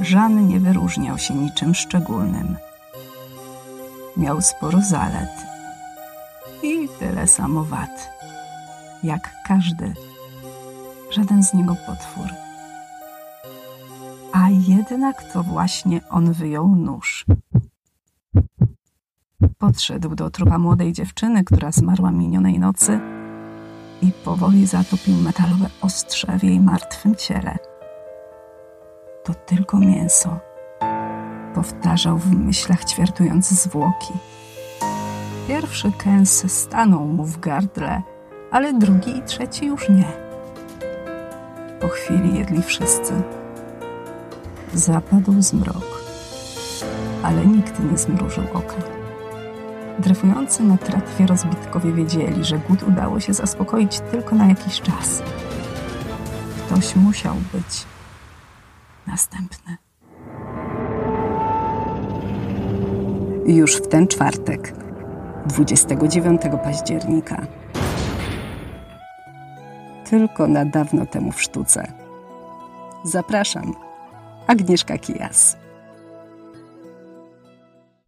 Żan nie wyróżniał się niczym szczególnym. Miał sporo zalet i tyle samo wad. Jak każdy, żaden z niego potwór. A jednak to właśnie on wyjął nóż. Podszedł do trupa młodej dziewczyny, która zmarła minionej nocy i powoli zatopił metalowe ostrze w jej martwym ciele. To tylko mięso. Powtarzał w myślach, ćwiartując zwłoki. Pierwszy kęs stanął mu w gardle, ale drugi i trzeci już nie. Po chwili jedli wszyscy. Zapadł zmrok, ale nikt nie zmrużył oka. Dryfujący na tratwie rozbitkowie wiedzieli, że głód udało się zaspokoić tylko na jakiś czas. Ktoś musiał być następny. Już w ten czwartek, 29 października. Tylko na dawno temu w sztuce. Zapraszam, Agnieszka Kijas.